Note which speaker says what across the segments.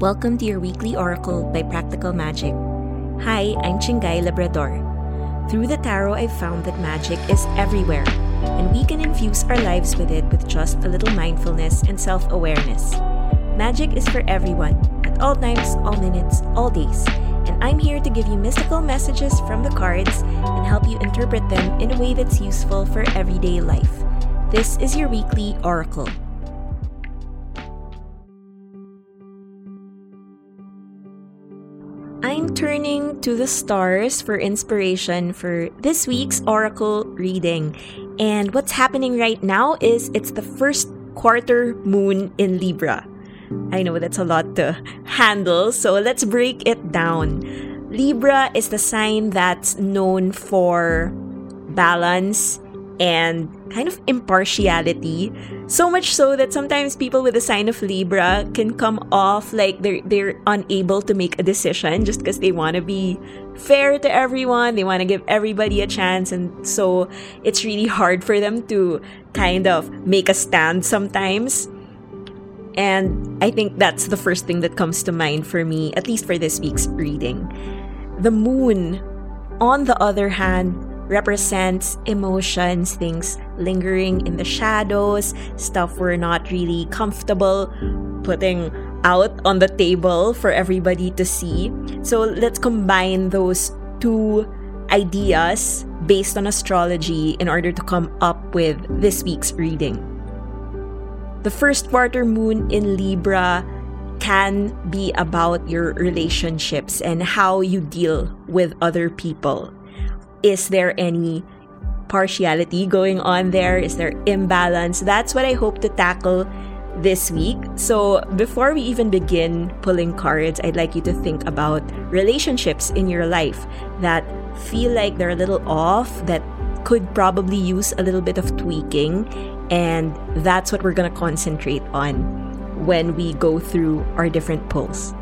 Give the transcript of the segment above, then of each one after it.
Speaker 1: Welcome to your weekly oracle by Practical Magic. Hi, I'm Chinggay Labrador. Through the tarot, I've found that magic is everywhere, and we can infuse our lives with it with just a little mindfulness and self awareness. Magic is for everyone, at all times, all minutes, all days, and I'm here to give you mystical messages from the cards and help you interpret them in a way that's useful for everyday life. This is your weekly oracle. I'm turning to the stars for inspiration for this week's Oracle reading. And what's happening right now is it's the first quarter moon in Libra. I know that's a lot to handle, so let's break it down. Libra is the sign that's known for balance and kind of impartiality. So much so that sometimes people with the sign of Libra can come off like they're they're unable to make a decision just because they want to be fair to everyone. They want to give everybody a chance and so it's really hard for them to kind of make a stand sometimes. And I think that's the first thing that comes to mind for me, at least for this week's reading. The moon, on the other hand, represents emotions, things lingering in the shadows, stuff we're not really comfortable putting out on the table for everybody to see. So let's combine those two ideas based on astrology in order to come up with this week's reading. The first quarter moon in Libra can be about your relationships and how you deal with other people is there any partiality going on there? Is there imbalance? That's what I hope to tackle this week. So, before we even begin pulling cards, I'd like you to think about relationships in your life that feel like they're a little off, that could probably use a little bit of tweaking. And that's what we're going to concentrate on when we go through our different pulls.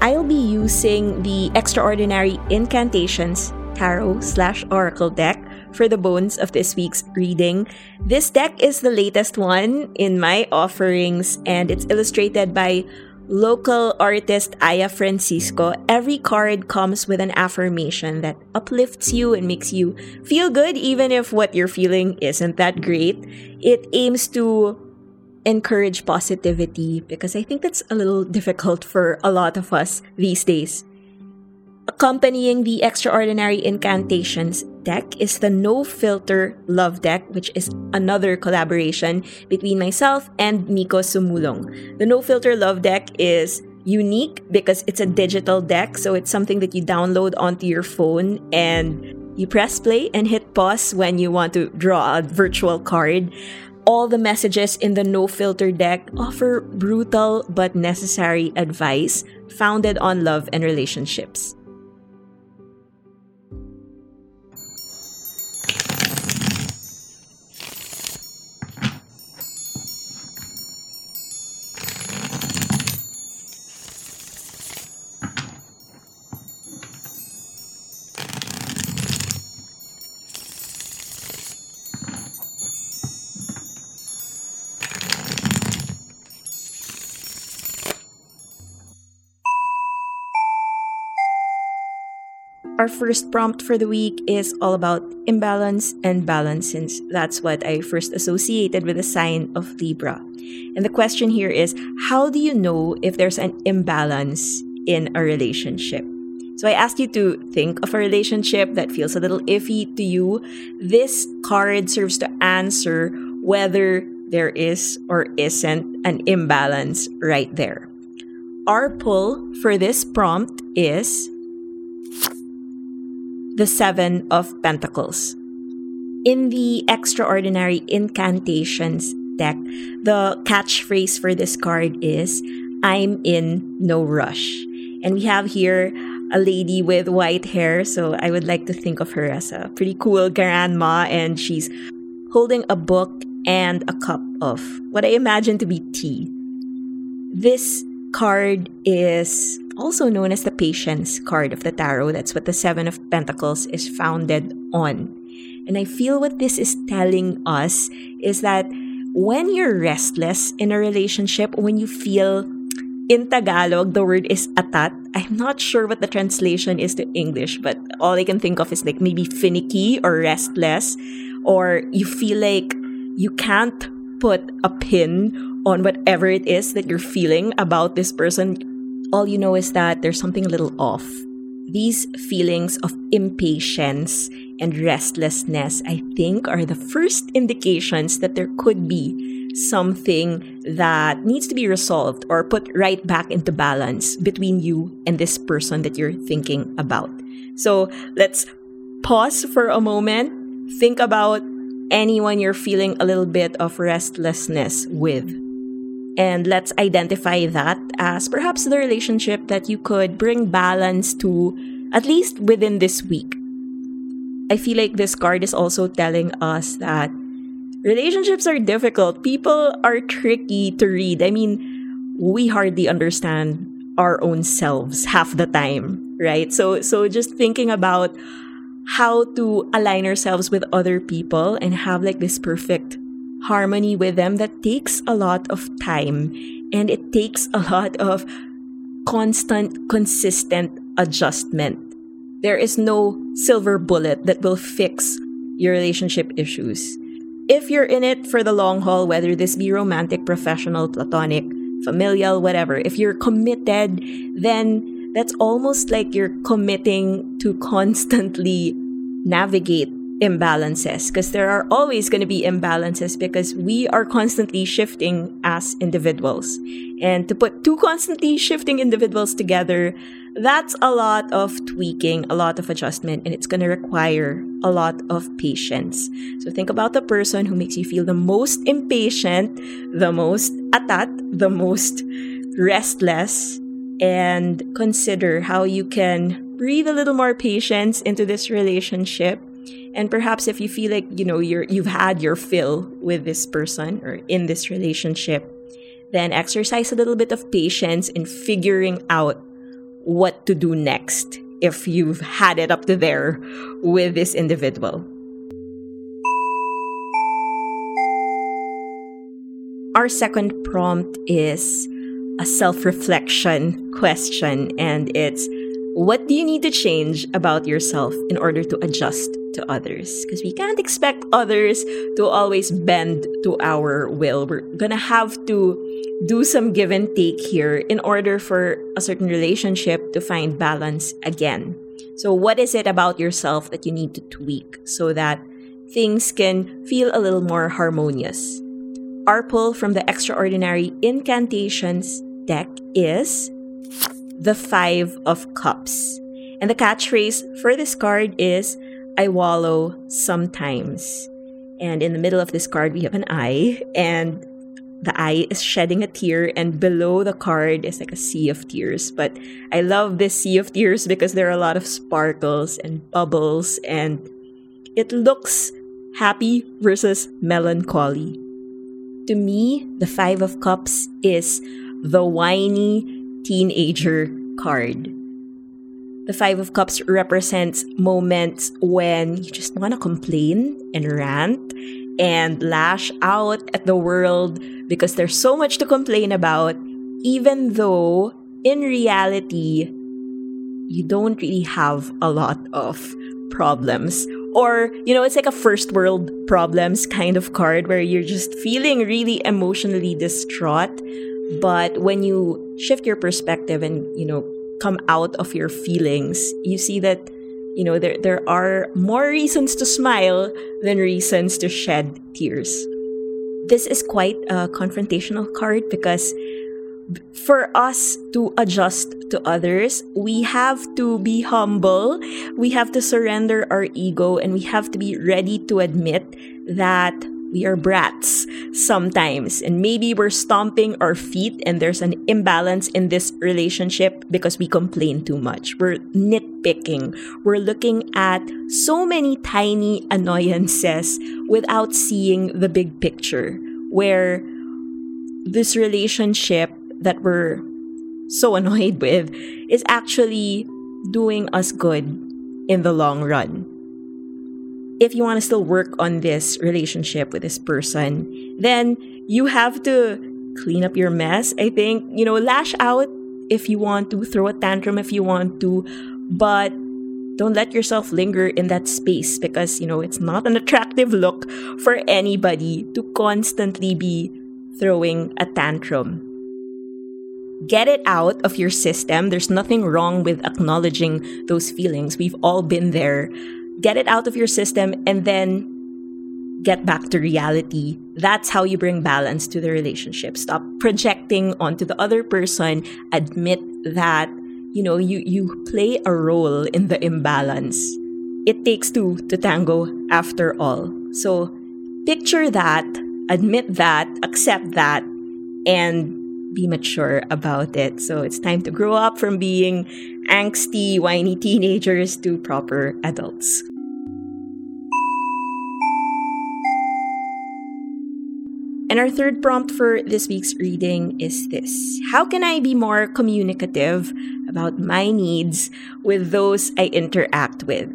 Speaker 1: I'll be using the Extraordinary Incantations Tarot slash Oracle deck for the bones of this week's reading. This deck is the latest one in my offerings and it's illustrated by local artist Aya Francisco. Every card comes with an affirmation that uplifts you and makes you feel good even if what you're feeling isn't that great. It aims to encourage positivity because I think that's a little difficult for a lot of us these days. Accompanying the Extraordinary Incantations deck is the No Filter Love deck, which is another collaboration between myself and Nico Sumulong. The No Filter Love deck is unique because it's a digital deck, so it's something that you download onto your phone and you press play and hit pause when you want to draw a virtual card all the messages in the no filter deck offer brutal but necessary advice founded on love and relationships. Our first prompt for the week is all about imbalance and balance, since that's what I first associated with the sign of Libra. And the question here is how do you know if there's an imbalance in a relationship? So I asked you to think of a relationship that feels a little iffy to you. This card serves to answer whether there is or isn't an imbalance right there. Our pull for this prompt is the Seven of Pentacles. In the Extraordinary Incantations deck, the catchphrase for this card is I'm in no rush. And we have here a lady with white hair, so I would like to think of her as a pretty cool grandma, and she's holding a book and a cup of what I imagine to be tea. This card is also known as the patience card of the tarot. That's what the Seven of Pentacles is founded on. And I feel what this is telling us is that when you're restless in a relationship, when you feel in Tagalog, the word is atat. I'm not sure what the translation is to English, but all I can think of is like maybe finicky or restless, or you feel like you can't put a pin on whatever it is that you're feeling about this person. All you know is that there's something a little off. These feelings of impatience and restlessness, I think, are the first indications that there could be something that needs to be resolved or put right back into balance between you and this person that you're thinking about. So let's pause for a moment, think about anyone you're feeling a little bit of restlessness with. And let's identify that as perhaps the relationship that you could bring balance to at least within this week. I feel like this card is also telling us that relationships are difficult. People are tricky to read. I mean, we hardly understand our own selves half the time, right? So so just thinking about how to align ourselves with other people and have like this perfect harmony with them that takes a lot of time and it takes a lot of constant consistent adjustment. There is no silver bullet that will fix your relationship issues if you're in it for the long haul, whether this be romantic, professional, platonic, familial, whatever, if you're committed, then that's almost like you're committing to constantly navigate imbalances because there are always going to be imbalances because we are constantly shifting as individuals. And to put two constantly shifting individuals together, that's a lot of tweaking, a lot of adjustment, and it's going to require a lot of patience. So think about the person who makes you feel the most impatient, the most atat, the most restless, and consider how you can breathe a little more patience into this relationship and perhaps if you feel like you know you're you've had your fill with this person or in this relationship then exercise a little bit of patience in figuring out what to do next if you've had it up to there with this individual. Our second prompt is a self-reflection question and it's what do you need to change about yourself in order to adjust to others? Because we can't expect others to always bend to our will. We're gonna have to do some give and take here in order for a certain relationship to find balance again. So, what is it about yourself that you need to tweak so that things can feel a little more harmonious? Our pull from the Extraordinary Incantations deck is the Five of Cups. And the catchphrase for this card is I wallow sometimes. And in the middle of this card, we have an eye, and the eye is shedding a tear, and below the card is like a sea of tears. But I love this sea of tears because there are a lot of sparkles and bubbles, and it looks happy versus melancholy. To me, the Five of Cups is the whiny teenager card. The Five of Cups represents moments when you just want to complain and rant and lash out at the world because there's so much to complain about, even though in reality, you don't really have a lot of problems. Or, you know, it's like a first world problems kind of card where you're just feeling really emotionally distraught but when you shift your perspective and, you know, come out of your feelings, you see that, you know, there, there are more reasons to smile than reasons to shed tears. This is quite a confrontational card because for us to adjust to others, we have to be humble, we have to surrender our ego, and we have to be ready to admit that we are brats sometimes, and maybe we're stomping our feet, and there's an imbalance in this relationship because we complain too much. We're nitpicking. We're looking at so many tiny annoyances without seeing the big picture, where this relationship that we're so annoyed with is actually doing us good in the long run. If you want to still work on this relationship with this person, then you have to clean up your mess. I think, you know, lash out if you want to, throw a tantrum if you want to, but don't let yourself linger in that space because, you know, it's not an attractive look for anybody to constantly be throwing a tantrum. Get it out of your system. There's nothing wrong with acknowledging those feelings. We've all been there. Get it out of your system and then get back to reality. That's how you bring balance to the relationship. Stop projecting onto the other person. Admit that, you know, you, you play a role in the imbalance. It takes two to tango after all. So picture that, admit that, accept that, and be mature about it. So it's time to grow up from being angsty, whiny teenagers to proper adults. And our third prompt for this week's reading is this How can I be more communicative about my needs with those I interact with?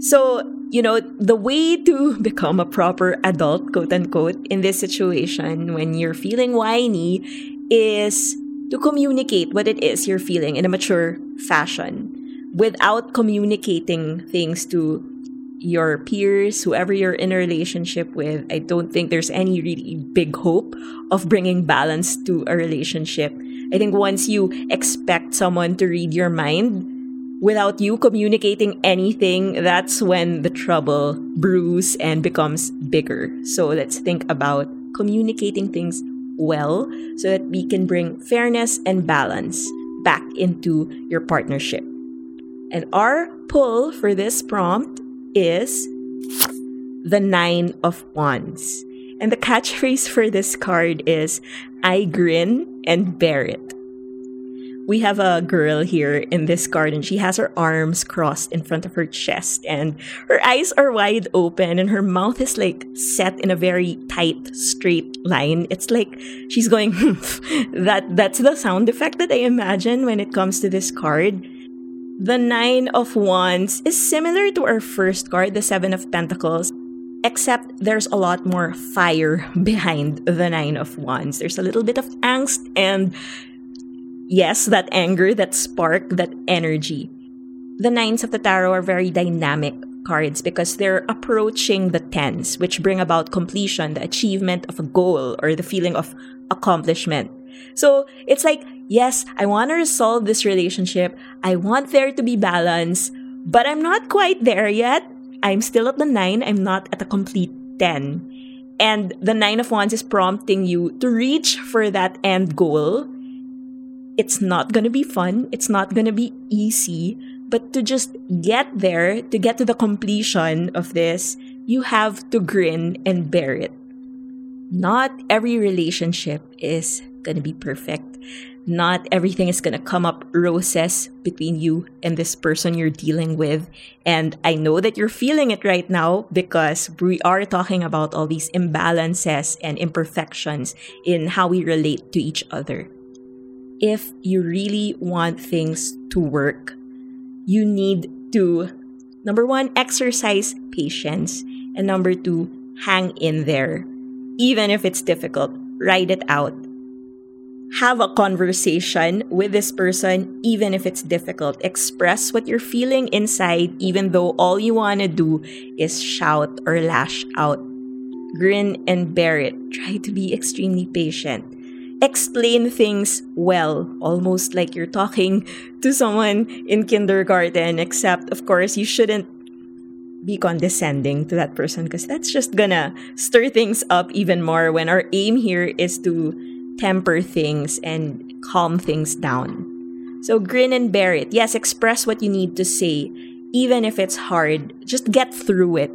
Speaker 1: So, you know, the way to become a proper adult, quote unquote, in this situation when you're feeling whiny is to communicate what it is you're feeling in a mature fashion without communicating things to your peers, whoever you're in a relationship with, I don't think there's any really big hope of bringing balance to a relationship. I think once you expect someone to read your mind without you communicating anything, that's when the trouble brews and becomes bigger. So let's think about communicating things well so that we can bring fairness and balance back into your partnership. And our pull for this prompt is the Nine of Wands. And the catchphrase for this card is I grin and bear it. We have a girl here in this garden. she has her arms crossed in front of her chest, and her eyes are wide open, and her mouth is like set in a very tight, straight line. It's like she's going, that that's the sound effect that I imagine when it comes to this card. The Nine of Wands is similar to our first card, the Seven of Pentacles, except there's a lot more fire behind the Nine of Wands. There's a little bit of angst and, yes, that anger, that spark, that energy. The Nines of the Tarot are very dynamic cards because they're approaching the tens, which bring about completion, the achievement of a goal, or the feeling of accomplishment. So it's like yes, I want to resolve this relationship. I want there to be balance, but I'm not quite there yet. I'm still at the nine. I'm not at a complete 10. And the nine of wands is prompting you to reach for that end goal. It's not going to be fun. It's not going to be easy, but to just get there, to get to the completion of this, you have to grin and bear it. Not every relationship is going to be perfect not everything is going to come up roses between you and this person you're dealing with. And I know that you're feeling it right now because we are talking about all these imbalances and imperfections in how we relate to each other. If you really want things to work, you need to, number one, exercise patience. And number two, hang in there. Even if it's difficult, write it out have a conversation with this person, even if it's difficult. Express what you're feeling inside, even though all you want to do is shout or lash out. Grin and bear it. Try to be extremely patient. Explain things well, almost like you're talking to someone in kindergarten, except, of course, you shouldn't be condescending to that person because that's just gonna stir things up even more when our aim here is to temper things and calm things down. So grin and bear it. Yes, express what you need to say, even if it's hard. Just get through it.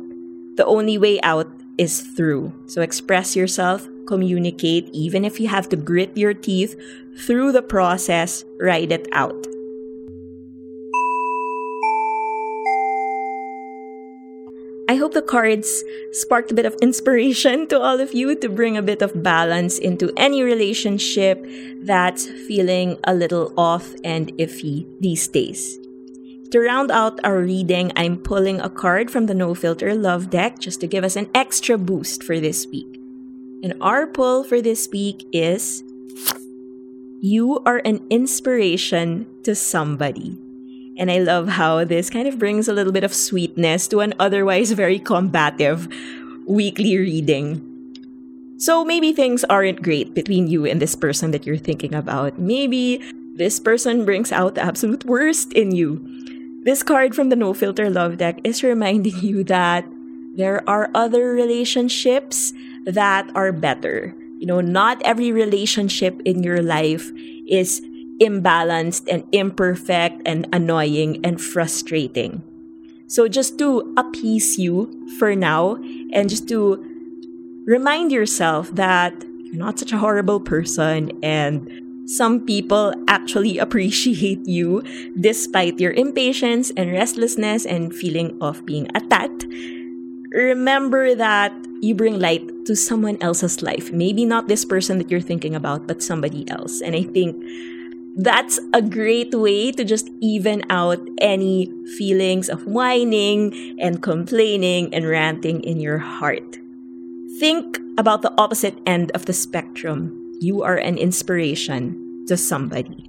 Speaker 1: The only way out is through. So express yourself, communicate, even if you have to grit your teeth through the process, write it out. I hope the cards sparked a bit of inspiration to all of you to bring a bit of balance into any relationship that's feeling a little off and iffy these days. To round out our reading, I'm pulling a card from the No Filter Love deck just to give us an extra boost for this week. And our pull for this week is You are an inspiration to somebody. And I love how this kind of brings a little bit of sweetness to an otherwise very combative weekly reading. So maybe things aren't great between you and this person that you're thinking about. Maybe this person brings out the absolute worst in you. This card from the No Filter Love deck is reminding you that there are other relationships that are better. You know, not every relationship in your life is imbalanced and imperfect and annoying and frustrating. So, just to appease you for now and just to remind yourself that you're not such a horrible person and some people actually appreciate you despite your impatience and restlessness and feeling of being attacked. Remember that you bring light to someone else's life. Maybe not this person that you're thinking about, but somebody else. And I think that's a great way to just even out any feelings of whining and complaining and ranting in your heart. Think about the opposite end of the spectrum you are an inspiration to somebody.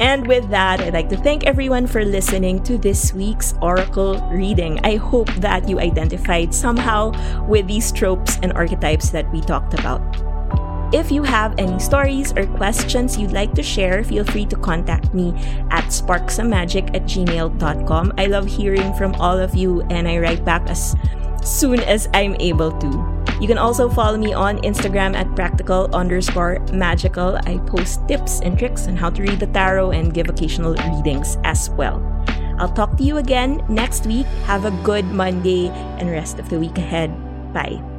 Speaker 1: And with that, I'd like to thank everyone for listening to this week's Oracle reading. I hope that you identified somehow with these tropes and archetypes that we talked about. If you have any stories or questions you'd like to share, feel free to contact me at sparksomemagic at gmail.com. I love hearing from all of you and I write back as soon as I'm able to. You can also follow me on Instagram at practical underscore magical. I post tips and tricks on how to read the tarot and give occasional readings as well. I'll talk to you again next week. Have a good Monday and rest of the week ahead. Bye.